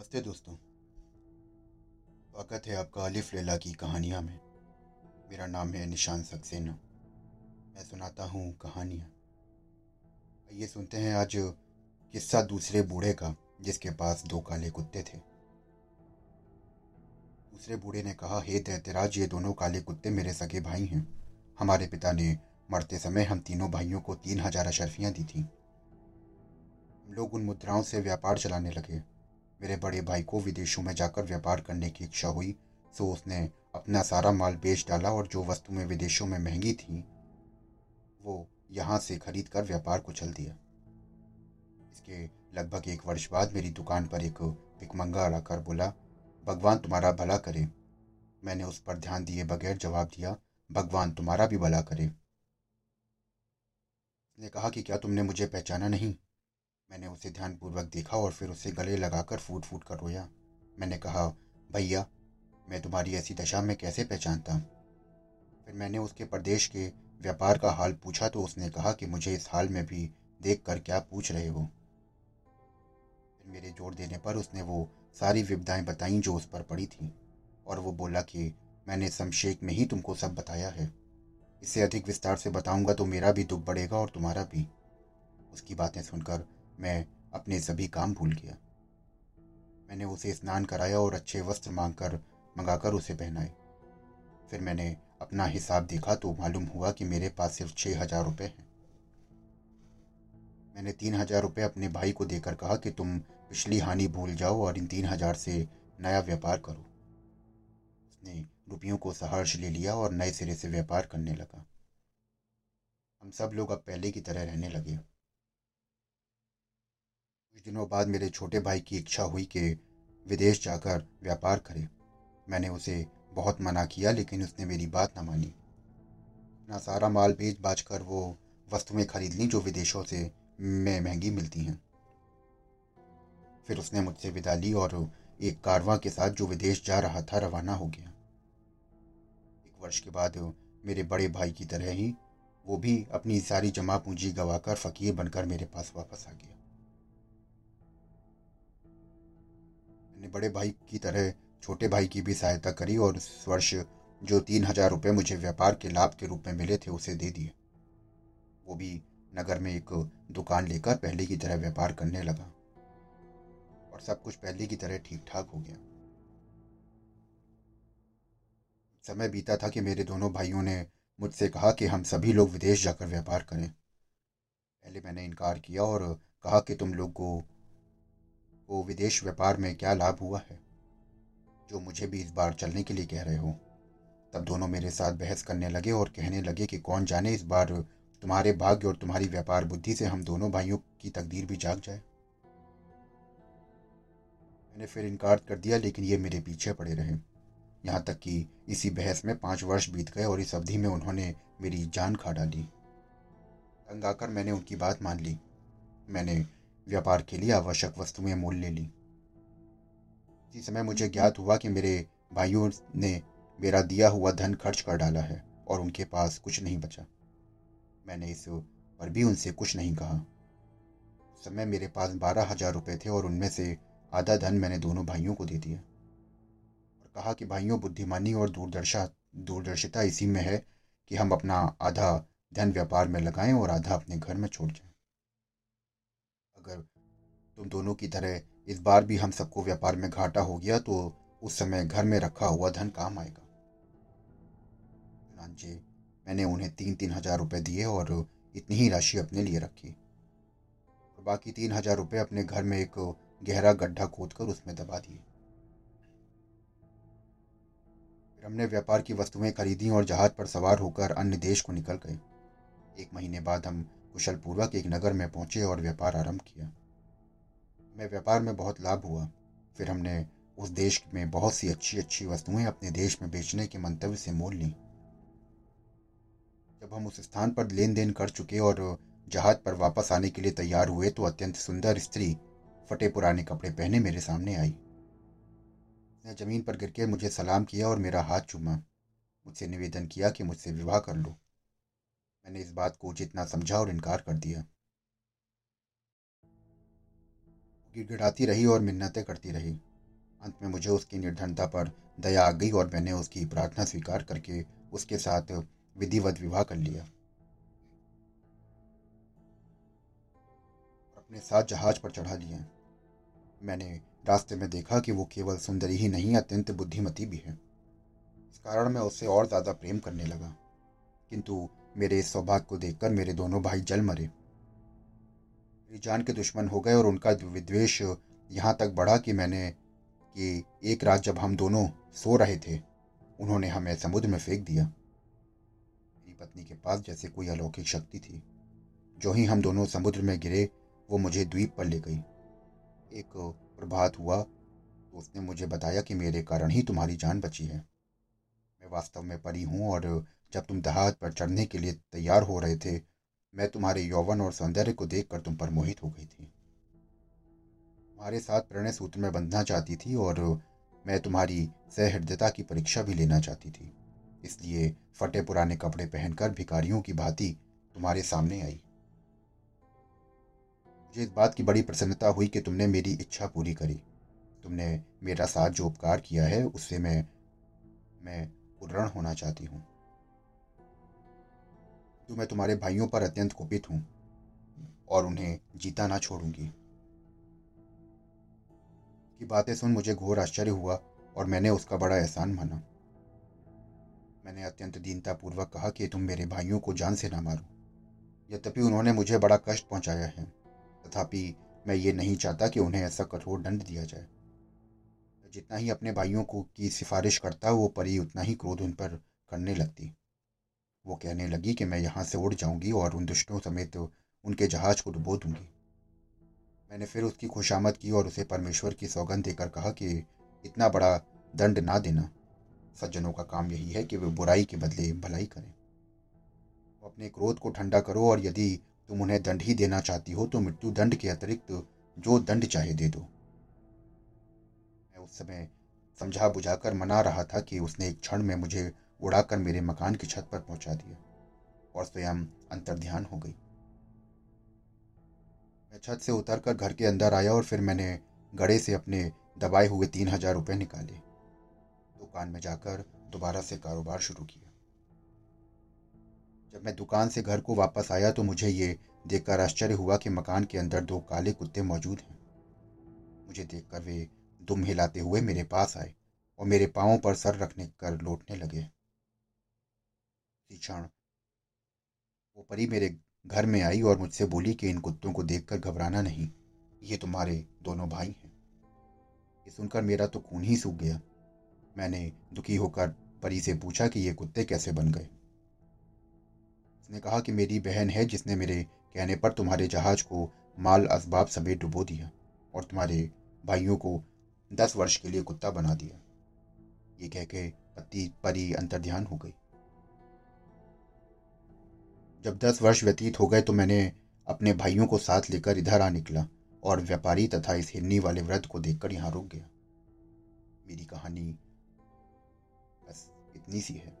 नमस्ते दोस्तों। स्वागत है आपका अलिफ लैला की कहानियाँ में। मेरा नाम है निशान सक्सेना। मैं सुनाता हूँ कहानियाँ। ये सुनते हैं आज किस्सा दूसरे बूढ़े का, जिसके पास दो काले कुत्ते थे। दूसरे बूढ़े ने कहा, हे दैतराज ये दोनों काले कुत्ते मेरे सगे भाई हैं। हमारे पिता ने मरते समय हम तीनों भाइयों को तीन हज़ार अशरफियाँ दी थी। हम लोग उन मुद्राओं से व्यापार चलाने लगे। मेरे बड़े भाई को विदेशों में जाकर व्यापार करने की इच्छा हुई। सो उसने अपना सारा माल बेच डाला और जो वस्तुएँ विदेशों में महँगी थीं, वो यहाँ से खरीद कर व्यापार को चल दिया। इसके लगभग एक वर्ष बाद मेरी दुकान पर एक भिकमंगा आकर बोला, भगवान तुम्हारा भला करे। मैंने उस पर ध्यान दिए बगैर जवाब दिया, भगवान तुम्हारा भी भला करे। उसने कहा कि क्या तुमने मुझे पहचाना नहीं? मैंने उसे ध्यानपूर्वक देखा और फिर उसे गले लगाकर फूट फूट कर रोया। मैंने कहा, भैया, मैं तुम्हारी ऐसी दशा में कैसे पहचानता? फिर मैंने उसके प्रदेश के व्यापार का हाल पूछा तो उसने कहा कि मुझे इस हाल में भी देख कर क्या पूछ रहे हो। फिर मेरे ज़ोर देने पर उसने वो सारी विपदाएँ बताई जो उस पर पड़ी थी और वो बोला कि, मैंने समशेक में ही तुमको सब बताया है। इससे अधिक विस्तार से बताऊँगा तो मेरा भी दुख बढ़ेगा और तुम्हारा भी। उसकी बातें सुनकर मैं अपने सभी काम भूल गया। मैंने उसे स्नान कराया और अच्छे वस्त्र मांग कर मंगाकर उसे पहनाए। फिर मैंने अपना हिसाब देखा तो मालूम हुआ कि मेरे पास सिर्फ़ छह हज़ार रुपये हैं। मैंने तीन हज़ार रुपये अपने भाई को देकर कहा कि तुम पिछली हानि भूल जाओ और इन तीन हज़ार से नया व्यापार करो। उसने रुपयों को सहर्ष ले लिया और नए सिरे से व्यापार करने लगा। हम सब लोग अब पहले की तरह रहने लगे। कुछ दिनों बाद मेरे छोटे भाई की इच्छा हुई कि विदेश जाकर व्यापार करे। मैंने उसे बहुत मना किया, लेकिन उसने मेरी बात न मानी। अपना सारा माल बेच बाज कर वो वस्तुएँ खरीद ली जो विदेशों से में महँगी मिलती हैं। फिर उसने मुझसे विदा ली और एक कारवां के साथ जो विदेश जा रहा था रवाना हो गया। एक वर्ष के बाद मेरे बड़े भाई की तरह ही वो भी अपनी सारी जमा पूंजी गवाकर फकीर बनकर मेरे पास वापस आ गया। अपने बड़े भाई की तरह छोटे भाई की भी सहायता करी और उस वर्ष जो तीन हज़ार रुपये मुझे व्यापार के लाभ के रूप में मिले थे, उसे दे दिए। वो भी नगर में एक दुकान लेकर पहले की तरह व्यापार करने लगा और सब कुछ पहले की तरह ठीक ठाक हो गया। समय बीता था कि मेरे दोनों भाइयों ने मुझसे कहा कि हम सभी लोग विदेश जाकर व्यापार करें। पहले मैंने इनकार किया और कहा कि तुम लोग को को विदेश व्यापार में क्या लाभ हुआ है? जो मुझे भी इस बार चलने के लिए कह रहे हो। तब दोनों मेरे साथ बहस करने लगे और कहने लगे कि कौन जाने इस बार तुम्हारे भाग्य और तुम्हारी व्यापार बुद्धि से हम दोनों भाइयों की तकदीर भी जाग जाए। मैंने फिर इनकार कर दिया, लेकिन ये मेरे पीछे पड़े रहे। यहाँ तक कि इसी बहस में पाँच वर्ष बीत गए और इस अवधि में उन्होंने मेरी जान खा डाली। तंग आकर मैंने उनकी बात मान ली। मैंने व्यापार के लिए आवश्यक वस्तुएँ मोल ले। ली इसी समय मुझे ज्ञात हुआ कि मेरे भाइयों ने मेरा दिया हुआ धन खर्च कर डाला है और उनके पास कुछ नहीं बचा। मैंने इस पर भी उनसे कुछ नहीं कहा। उस समय मेरे पास बारह हज़ार रुपये थे और उनमें से आधा धन मैंने दोनों भाइयों को दे दिया। और कहा कि, भाइयों, बुद्धिमानी और दूरदर्शा, दूरदर्शिता इसी में है कि हम अपना आधा धन व्यापार में लगाएँ और आधा अपने घर में छोड़ जाएँ। अगर तुम दोनों की तरह इस बार भी हम सबको व्यापार में घाटा हो गया तो उस समय घर में रखा हुआ धन काम आएगा। जी मैंने उन्हें तीन तीन हज़ार रुपये दिए और इतनी ही राशि अपने लिए रखी। और बाकी तीन हज़ार रुपये अपने घर में एक गहरा गड्ढा खोदकर उसमें दबा दिए। फिर हमने व्यापार की वस्तुएँ खरीदी और जहाज़ पर सवार होकर अन्य देश को निकल गए। एक महीने बाद हम कुशल पूर्वक एक नगर में पहुँचे और व्यापार आरंभ किया। हमें व्यापार में बहुत लाभ हुआ। फिर हमने उस देश में बहुत सी अच्छी अच्छी वस्तुएँ अपने देश में बेचने के मंतव्य से मोल ली। जब हम उस स्थान पर लेन देन कर चुके और जहाज़ पर वापस आने के लिए तैयार हुए तो अत्यंत सुंदर स्त्री फटे पुराने कपड़े पहने मेरे सामने आई। उसने ज़मीन पर गिर के मुझे सलाम किया और मेरा हाथ चूमा। मुझसे निवेदन किया कि मुझसे विवाह कर लो। मैंने इस बात को उचित ना समझा और इनकार कर दिया। गिड़गिड़ाती रही और मिन्नतें करती रही। अंत में मुझे उसकी निर्धनता पर दया आ गई और मैंने उसकी प्रार्थना स्वीकार करके उसके साथ विधिवत विवाह कर लिया। अपने साथ जहाज़ पर चढ़ा लिए मैंने रास्ते में देखा कि वो केवल सुंदरी ही नहीं, अत्यंत बुद्धिमती भी है। इस कारण मैं उससे और ज़्यादा प्रेम करने लगा। किंतु मेरे इस सौभाग्य को देखकर मेरे दोनों भाई जल मरे। मेरी जान के दुश्मन हो गए और उनका विद्वेश यहाँ तक बढ़ा कि मैंने, कि एक रात जब हम दोनों सो रहे थे, उन्होंने हमें समुद्र में फेंक दिया। मेरी पत्नी के पास जैसे कोई अलौकिक शक्ति थी। जो ही हम दोनों समुद्र में गिरे, वो मुझे द्वीप पर ले गई। एक प्रभात हुआ तो उसने मुझे बताया कि मेरे कारण ही तुम्हारी जान बची है। मैं वास्तव में परी हूँ और जब तुम जहाज़ पर चढ़ने के लिए तैयार हो रहे थे, मैं तुम्हारे यौवन और सौंदर्य को देखकर तुम पर मोहित हो गई थी। तुम्हारे साथ प्रणय सूत्र में बंधना चाहती थी और मैं तुम्हारी सहृदयता की परीक्षा भी लेना चाहती थी। इसलिए फटे पुराने कपड़े पहनकर भिखारियों की भांति तुम्हारे सामने आई। मुझे इस बात की बड़ी प्रसन्नता हुई कि तुमने मेरी इच्छा पूरी करी। तुमने मेरा साथ जो उपकार किया है, उससे मैं मैं उरण होना चाहती हूँ। तो मैं तुम्हारे भाइयों पर अत्यंत कुपित हूँ और उन्हें जीता ना छोड़ूँगी। की बातें सुन मुझे घोर आश्चर्य हुआ और मैंने उसका बड़ा एहसान माना। मैंने अत्यंत दीनतापूर्वक कहा कि तुम मेरे भाइयों को जान से ना मारो। यद्यपि उन्होंने मुझे बड़ा कष्ट पहुँचाया है, तथापि मैं ये नहीं चाहता कि उन्हें ऐसा कठोर दंड दिया जाए। जितना ही अपने भाइयों को की सिफारिश करता, वो परी उतना ही क्रोध उन पर करने लगती। वो कहने लगी कि मैं यहाँ से उड़ जाऊँगी और उन दुष्टों समेत उनके जहाज़ को डुबो दूँगी। मैंने फिर उसकी खुशामद की और उसे परमेश्वर की सौगंध देकर कहा कि इतना बड़ा दंड ना देना। सज्जनों का काम यही है कि वे बुराई के बदले भलाई करें। वो अपने क्रोध को ठंडा करो और यदि तुम उन्हें दंड ही देना चाहती हो तो मृत्यु दंड के अतिरिक्त जो दंड चाहे दे दो। मैं उस समय समझा बुझाकर मना रहा था कि उसने एक क्षण में मुझे उड़ाकर मेरे मकान की छत पर पहुँचा दिया और स्वयं अंतर्ध्यान हो गई। मैं छत से उतरकर घर के अंदर आया और फिर मैंने गड़े से अपने दबाए हुए तीन हज़ार रुपये निकाले। दुकान में जाकर दोबारा से कारोबार शुरू किया। जब मैं दुकान से घर को वापस आया तो मुझे ये देखकर आश्चर्य हुआ कि मकान के अंदर दो काले कुत्ते मौजूद हैं। मुझे देखकर वे दुम हिलाते हुए मेरे पास आए और मेरे पाँवों पर सर रखने कर लौटने लगे। क्षण। वो परी मेरे घर में आई और मुझसे बोली कि इन कुत्तों को देखकर घबराना नहीं, ये तुम्हारे दोनों भाई हैं। ये सुनकर मेरा तो खून ही सूख गया। मैंने दुखी होकर परी से पूछा कि ये कुत्ते कैसे बन गए। उसने कहा कि मेरी बहन है जिसने मेरे कहने पर तुम्हारे जहाज़ को माल असबाब समेत डुबो दिया और तुम्हारे भाइयों को दस वर्ष के लिए कुत्ता बना दिया। ये कह के पति, परी अंतर्ध्यान हो गई। जब दस वर्ष व्यतीत हो गए तो मैंने अपने भाइयों को साथ लेकर इधर आ निकला और व्यापारी तथा इस हिन्नी वाले व्रत को देखकर यहाँ रुक गया। मेरी कहानी बस इतनी सी है।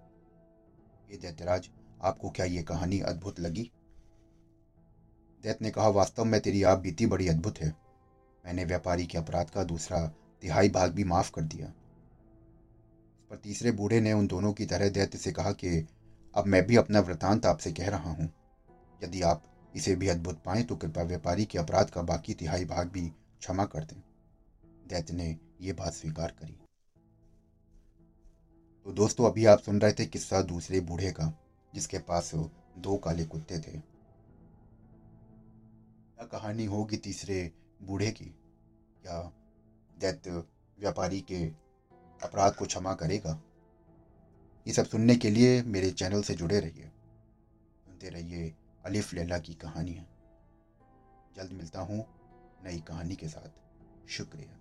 ये दैत्यराज, आपको क्या ये कहानी अद्भुत लगी? दैत ने कहा, वास्तव में तेरी आप बीती बड़ी अद्भुत है। मैंने व्यापारी के अपराध का दूसरा तिहाई भाग भी माफ़ कर दिया। पर तीसरे बूढ़े ने उन दोनों की तरह दैत्य से कहा कि अब मैं भी अपना वृतांत आपसे कह रहा हूँ। यदि आप इसे भी अद्भुत पाएँ तो कृपया व्यापारी के अपराध का बाकी तिहाई भाग भी क्षमा कर दें। दैत्य ने यह बात स्वीकार करी। तो दोस्तों, अभी आप सुन रहे थे किस्सा दूसरे बूढ़े का, जिसके पास दो काले कुत्ते थे। क्या कहानी होगी तीसरे बूढ़े की? क्या दैत्य व्यापारी के अपराध को क्षमा करेगा? ये सब सुनने के लिए मेरे चैनल से जुड़े रहिए। सुनते रहिए अलिफ लैला की कहानियाँ जल्द मिलता हूँ नई कहानी के साथ। शुक्रिया।